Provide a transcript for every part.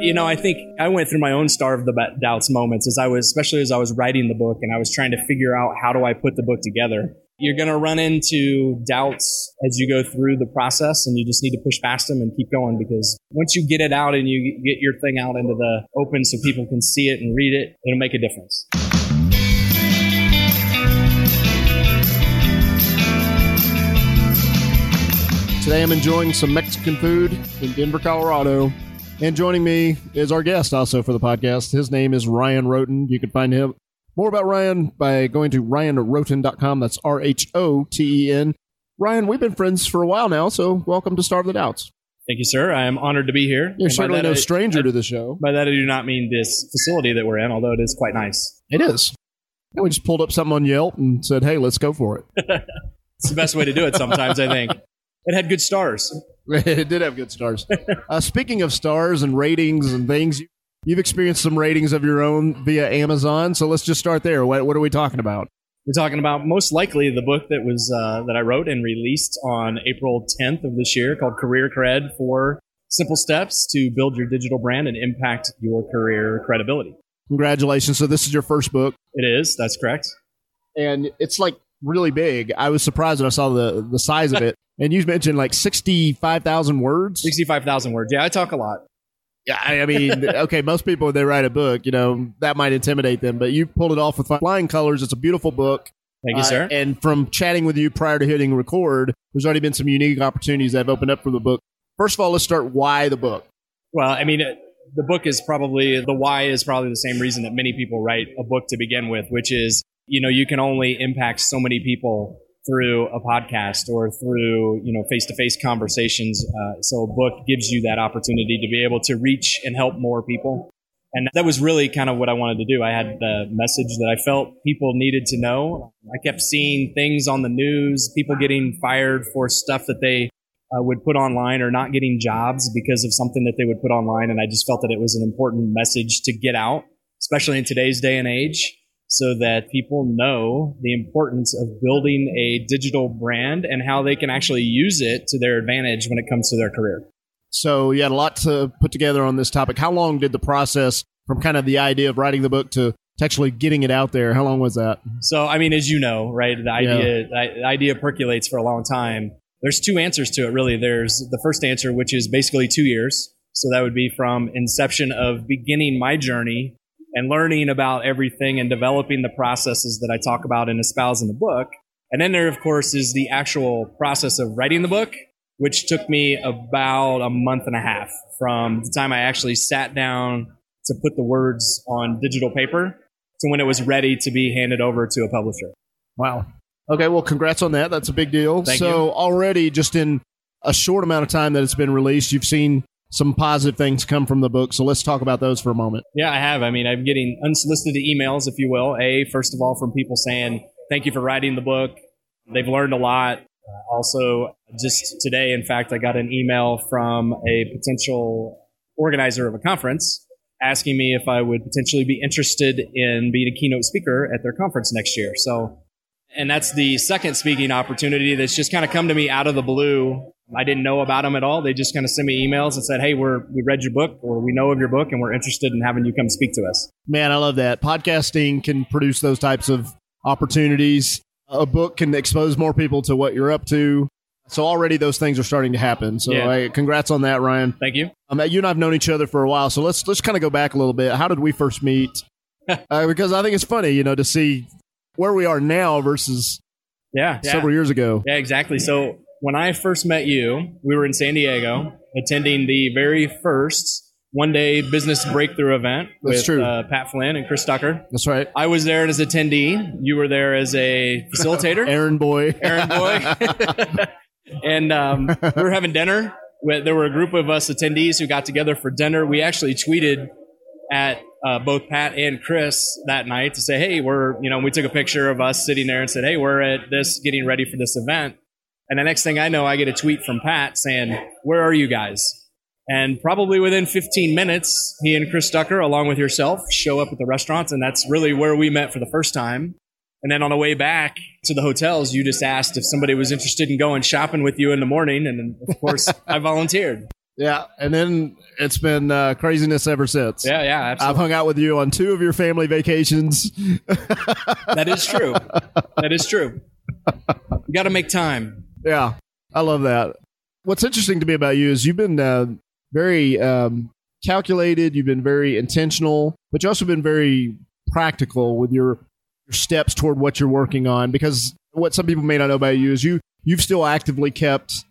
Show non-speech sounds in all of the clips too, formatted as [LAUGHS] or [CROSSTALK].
you know, I think I went through my own starve the doubts moments as I was, especially as I was writing the book and I was trying to figure out how do I put the book together. You're going to run into doubts as you go through the process and you just need to push past them and keep going because once you get it out and you get your thing out into the open so people can see it and read it, it'll make a difference. Today I'm enjoying some Mexican food in Denver, Colorado. And joining me is our guest also for the podcast. His name is Ryan Rhoten. You can find him more about Ryan by going to ryanrhoten.com. That's R H O T E N. Ryan, we've been friends for a while now, so welcome to Starve the Doubts. Thank you, sir. I am honored to be here. You're And certainly no stranger I- to the show. By that, I do not mean this facility that we're in, although it is quite nice. It is. And we just pulled up something on Yelp and said, hey, let's go for it. [LAUGHS] It's the best way to do it sometimes, I think. It had good stars. [LAUGHS] it did have good stars. uh, speaking of stars and ratings and things, you've experienced some ratings of your own via Amazon. So let's just start there. What, what are we talking about? We're talking about most likely the book that was uh, that I wrote and released on April 10th of this year, called Career Cred: Four Simple Steps to Build Your Digital Brand and Impact Your Career Credibility. Congratulations. So this is your first book. It is. That's correct. and it's like really big. I was surprised when I saw the the size of it. [LAUGHS] And you mentioned like sixty five thousand words. 65,000 words. Yeah, I talk a lot. Yeah, I mean, [LAUGHS] okay, most people when they write a book, you know, that might intimidate them, but you pulled it off with flying colors. It's a beautiful book. Thank you, Uh, sir. and from chatting with you prior to hitting record, there's already been some unique opportunities that have opened up for the book. First of all, let's start. Why the book? Well, I mean, the book is probably the why is probably the same reason that many people write a book to begin with, which is you know you can only impact so many people through a podcast or through you know face to face conversations. Uh, so a book gives you that opportunity to be able to reach and help more people. And that was really kind of what I wanted to do. I had the message that I felt people needed to know. I kept seeing things on the news, people getting fired for stuff that they uh, would put online or not getting jobs because of something that they would put online. And I just felt that it was an important message to get out, especially in today's day and age, so that people know the importance of building a digital brand and how they can actually use it to their advantage when it comes to their career. So you had a lot to put together on this topic. How long did the process from kind of the idea of writing the book to, to actually getting it out there? How long was that? So, I mean, as you know, right, the idea, the idea percolates for a long time. There's two answers to it, really. There's the first answer, which is basically two years. So that would be from inception of beginning my journey and learning about everything and developing the processes that I talk about and espouse in the book. And then there, of course, is the actual process of writing the book, which took me about a month and a half from the time I actually sat down to put the words on digital paper to when it was ready to be handed over to a publisher. Wow. Okay, well, congrats on that. That's a big deal. Thank so you. already, just in a short amount of time that it's been released, you've seen some positive things come from the book. So let's talk about those for a moment. Yeah, I have. I mean, I'm getting unsolicited emails, if you will. A, first of all, from people saying, thank you for writing the book. They've learned a lot. Uh, also, just today, in fact, I got an email from a potential organizer of a conference asking me if I would potentially be interested in being a keynote speaker at their conference next year. So, and that's the second speaking opportunity that's just kind of come to me out of the blue. I didn't know about them at all. They just kind of sent me emails and said, "Hey, we're we read your book, or we know of your book, and we're interested in having you come speak to us." Man, I love that. Podcasting can produce those types of opportunities. A book can expose more people to what you're up to. So already those things are starting to happen. So Yeah. I, congrats on that, Ryan. Thank you. Um, you and I've known each other for a while, so let's let's kind of go back a little bit. How did we first meet? [LAUGHS] uh, because I think it's funny, you know, to see where we are now versus Yeah, yeah. several years ago. Yeah, exactly. So when I first met you, we were in San Diego attending the very first one day business breakthrough event That's with true. Uh, Pat Flynn and Chris Ducker. That's right, I was there as attendee. You were there as a facilitator, [LAUGHS] Aaron Boy. Aaron Boy. [LAUGHS] and um, we were having dinner. There were a group of us attendees who got together for dinner. We actually tweeted at uh, both Pat and Chris that night to say, "Hey, we're you know." We took a picture of us sitting there and said, "Hey, we're at this, getting ready for this event." And the next thing I know, I get a tweet from Pat saying, "Where are you guys?" And probably within 15 minutes, he and Chris Ducker, along with yourself, show up at the restaurants, and that's really where we met for the first time. And then on the way back to the hotels, you just asked if somebody was interested in going shopping with you in the morning, and of course, [LAUGHS] I volunteered. Yeah, and then it's been uh, craziness ever since. Yeah, yeah, I've hung out with you on two of your family vacations. [LAUGHS] that is true. That is true. You got to make time. Yeah, I love that. What's interesting to me about you is you've been uh, very um, calculated, you've been very intentional, but you've also been very practical with your, your steps toward what you're working on. Because what some people may not know about you is you you've still actively kept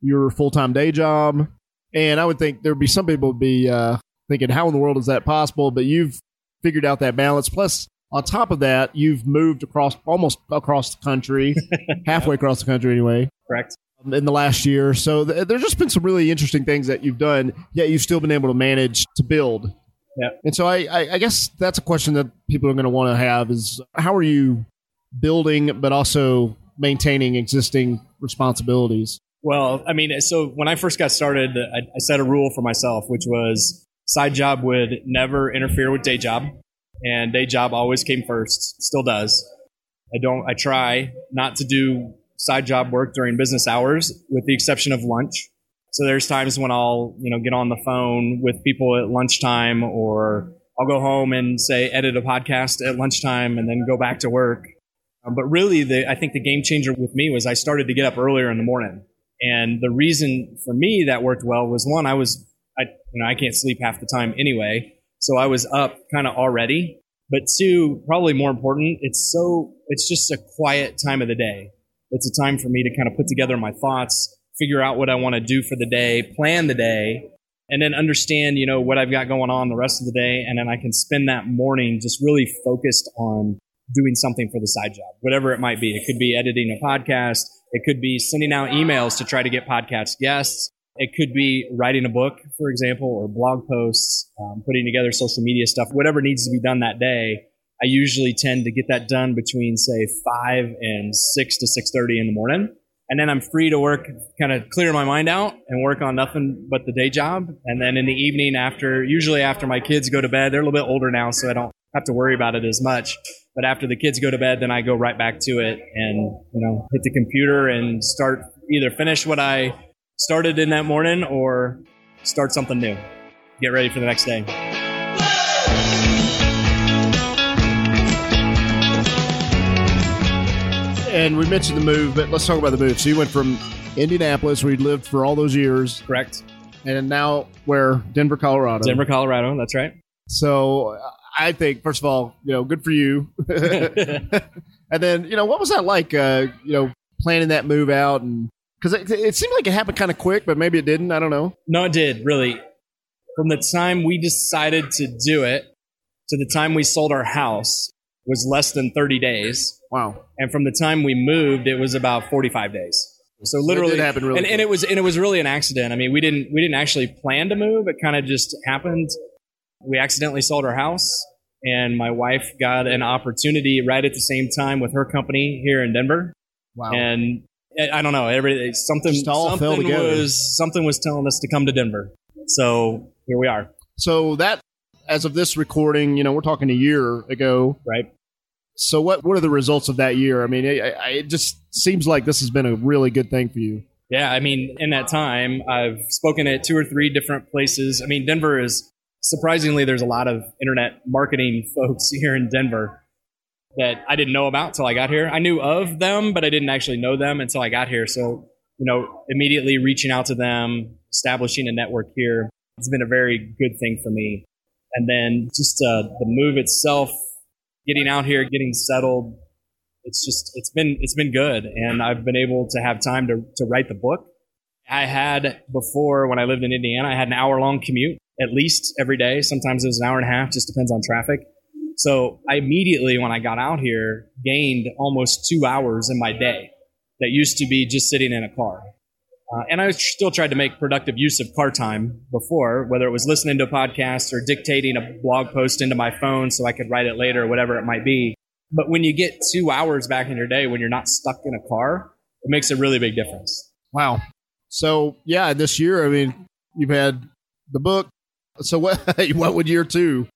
your full time day job, and I would think there'd be some people would be uh, thinking, "How in the world is that possible?" But you've figured out that balance. Plus, on top of that, you've moved across almost across the country, [LAUGHS] halfway across the country anyway Correct. in the last year. So th- there's just been some really interesting things that you've done, yet you've still been able to manage to build. Yeah. And so I, I, I guess that's a question that people are going to want to have is how are you building, but also maintaining existing responsibilities? Well, I mean, so when I first got started, I, I set a rule for myself, which was side job would never interfere with day job, and day job always came first. Still does. I don't. I try not to do side job work during business hours, with the exception of lunch. So there's times when I'll, you know, get on the phone with people at lunchtime, or I'll go home and say edit a podcast at lunchtime, and then go back to work. Um, but really, the I think the game changer with me was I started to get up earlier in the morning. And the reason for me that worked well was one, I was, I, you know, I can't sleep half the time anyway. So I was up kind of already. But two, probably more important, it's so, it's just a quiet time of the day. It's a time for me to kind of put together my thoughts, figure out what I want to do for the day, plan the day, and then understand, you know, what I've got going on the rest of the day. And then I can spend that morning just really focused on doing something for the side job, whatever it might be. It could be editing a podcast. It could be sending out emails to try to get podcast guests. It could be writing a book, for example, or blog posts, um, putting together social media stuff, whatever needs to be done that day. I usually tend to get that done between say five and six to six thirty in the morning, and then I'm free to work, kind of clear my mind out and work on nothing but the day job. And then in the evening, after usually after my kids go to bed, they're a little bit older now, so I don't have to worry about it as much. But after the kids go to bed, then I go right back to it and, you know, hit the computer and start either finish what I started in that morning or start something new. Get ready for the next day. And we mentioned the move, but let's talk about the move. So you went from Indianapolis, where you lived for all those years, Correct. and now where Denver, Colorado. Denver, Colorado. That's right. So I think, first of all, you know, good for you. [LAUGHS] and then, you know, what was that like? Uh, you know, planning that move out, and because it, it seemed like it happened kind of quick, but maybe it didn't. I don't know. No, it did, really. From the time we decided to do it to the time we sold our house was less than 30 days. Wow. And from the time we moved, it was about 45 days. So literally did happen really and, and it was and it was really an accident. I mean, we didn't we didn't actually plan to move. It kind of just happened. We accidentally sold our house and my wife got an opportunity right at the same time with her company here in Denver. Wow. And I I don't know, every something Just all fell something was something was telling us to come to Denver. So here we are, so that, as of this recording, you know, we're talking a year ago. right? So what what are the results of that year? I mean, it, it just seems like this has been a really good thing for you. Yeah, I mean, in that time, I've spoken at two or three different places. I mean, Denver is surprisingly there's a lot of internet marketing [LAUGHS] folks here in Denver that I didn't know about till I got here. I knew of them, but I didn't actually know them until I got here. So, you know, immediately reaching out to them, establishing a network here, it's been a very good thing for me. And then just uh, the move itself, getting out here, getting settled, it's just it's been it's been good and i've been able to have time to, to write the book i had before when i lived in indiana i had an hour long commute at least every day sometimes it was an hour and a half just depends on traffic so i immediately when i got out here gained almost two hours in my day that used to be just sitting in a car uh, and i still tried to make productive use of car time before whether it was listening to a podcast or dictating a blog post into my phone so i could write it later or whatever it might be but when you get two hours back in your day when you're not stuck in a car, it makes a really big difference. Wow. So yeah, this year, I mean, you've had the book. So what? [LAUGHS] what would year two?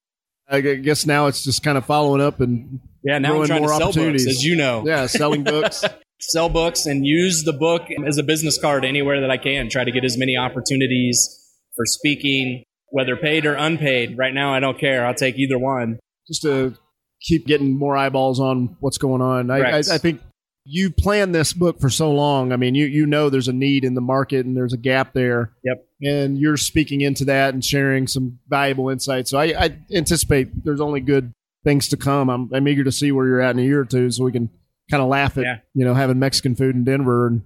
I guess now it's just kind of following up and Yeah, now I'm trying to more sell books, opportunities. as you know. yeah, selling [LAUGHS] books. Sell books and use the book as a business card anywhere that I can. Try to get as many opportunities for speaking, whether paid or unpaid. Right now, I don't care. I'll take either one. Just to keep getting more eyeballs on what's going on. I, I, I think you planned this book for so long. I mean, you you know there's a need in the market and there's a gap there. Yep. And you're speaking into that and sharing some valuable insights. So I, I anticipate there's only good things to come. I'm, I'm eager to see where you're at in a year or two, so we can kind of laugh at Yeah. you know having Mexican food in Denver and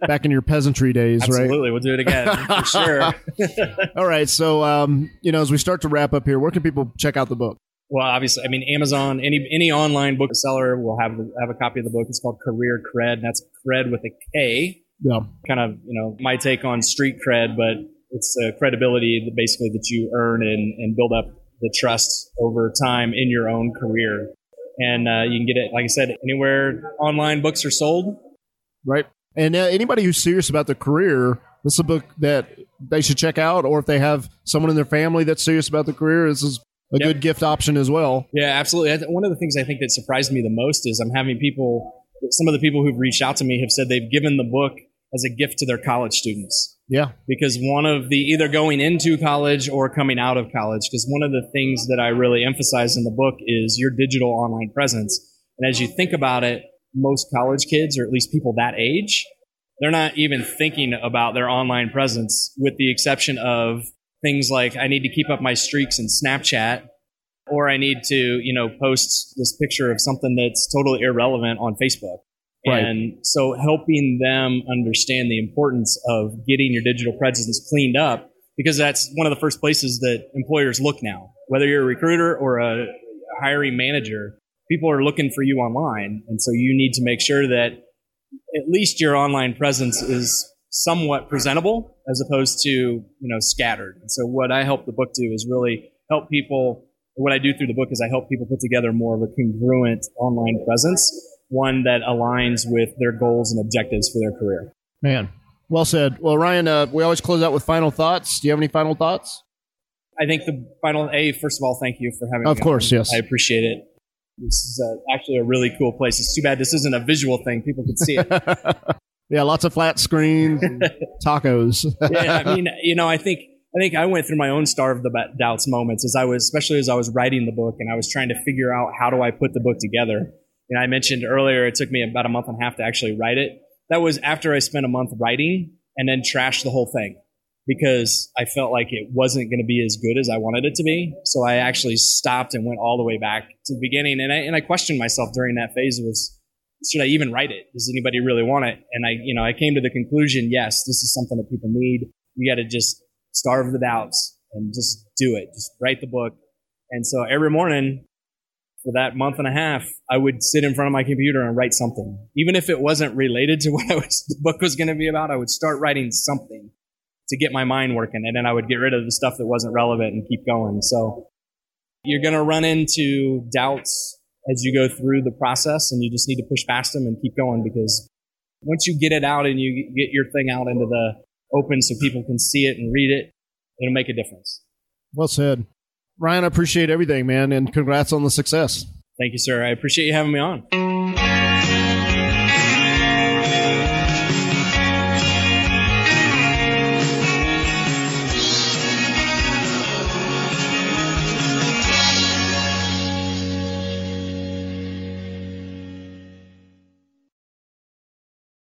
[LAUGHS] back in your peasantry days, right? Absolutely, we'll do it again for sure. [LAUGHS] All right. So um, you know, as we start to wrap up here, where can people check out the book? Well, obviously, I mean, Amazon, any any online bookseller will have have a copy of the book. It's called Career Cred. and That's cred with a K. Yeah. Kind of, you know, my take on street cred, but it's a credibility that basically that you earn and, and build up the trust over time in your own career. And uh, you can get it, like I said, anywhere online books are sold. Right. And uh, anybody who's serious about their career, this is a book that they should check out. Or if they have someone in their family that's serious about the career, this is a Yep. good gift option as well. Yeah, absolutely. One of the things I think that surprised me the most is I'm having people, some of the people who've reached out to me have said they've given the book as a gift to their college students. Yeah. because one of the either going into college or coming out of college because one of the things that i really emphasize in the book is your digital online presence and as you think about it most college kids or at least people that age they're not even thinking about their online presence with the exception of things like i need to keep up my streaks in snapchat or i need to you know post this picture of something that's totally irrelevant on facebook Right. and so helping them understand the importance of getting your digital presence cleaned up, because that's one of the first places that employers look now. Whether you're a recruiter or a hiring manager, people are looking for you online. And so you need to make sure that at least your online presence is somewhat presentable as opposed to, you know, scattered. And so what I help the book do is really help people what I do through the book is I help people put together more of a congruent online presence, one that aligns with their goals and objectives for their career. Man. Well said. Well, Ryan, uh, we always close out with final thoughts. Do you have any final thoughts? I think the final A, first of all, thank you for having me. Of course, on. yes. I appreciate it. This is uh actually a really cool place. It's too bad this isn't a visual thing. People can see it. [LAUGHS] yeah, lots of flat screens, and [LAUGHS] tacos. yeah, I mean, you know, I think I think I went through my own starve the doubts moments as I was, especially as I was writing the book and I was trying to figure out how do I put the book together. And I mentioned earlier it took me about a month and a half to actually write it. That was after I spent a month writing and then trashed the whole thing because I felt like it wasn't going to be as good as I wanted it to be. So I actually stopped and went all the way back to the beginning. And I, and I questioned myself during that phase was, should I even write it? Does anybody really want it? And I, you know, I came to the conclusion, yes, this is something that people need. You got to just starve the doubts and just do it. Just write the book. And so every morning for that month and a half, I would sit in front of my computer and write something. Even if it wasn't related to [LAUGHS] what I was, the book was going to be about, I would start writing something to get my mind working. And then I would get rid of the stuff that wasn't relevant and keep going. So you're going to run into doubts as you go through the process and you just need to push past them and keep going because once you get it out and you get your thing out into the open so people can see it and read it, it'll make a difference. well said. Ryan, I appreciate everything, man, and congrats on the success. Thank you, sir. I appreciate you having me on.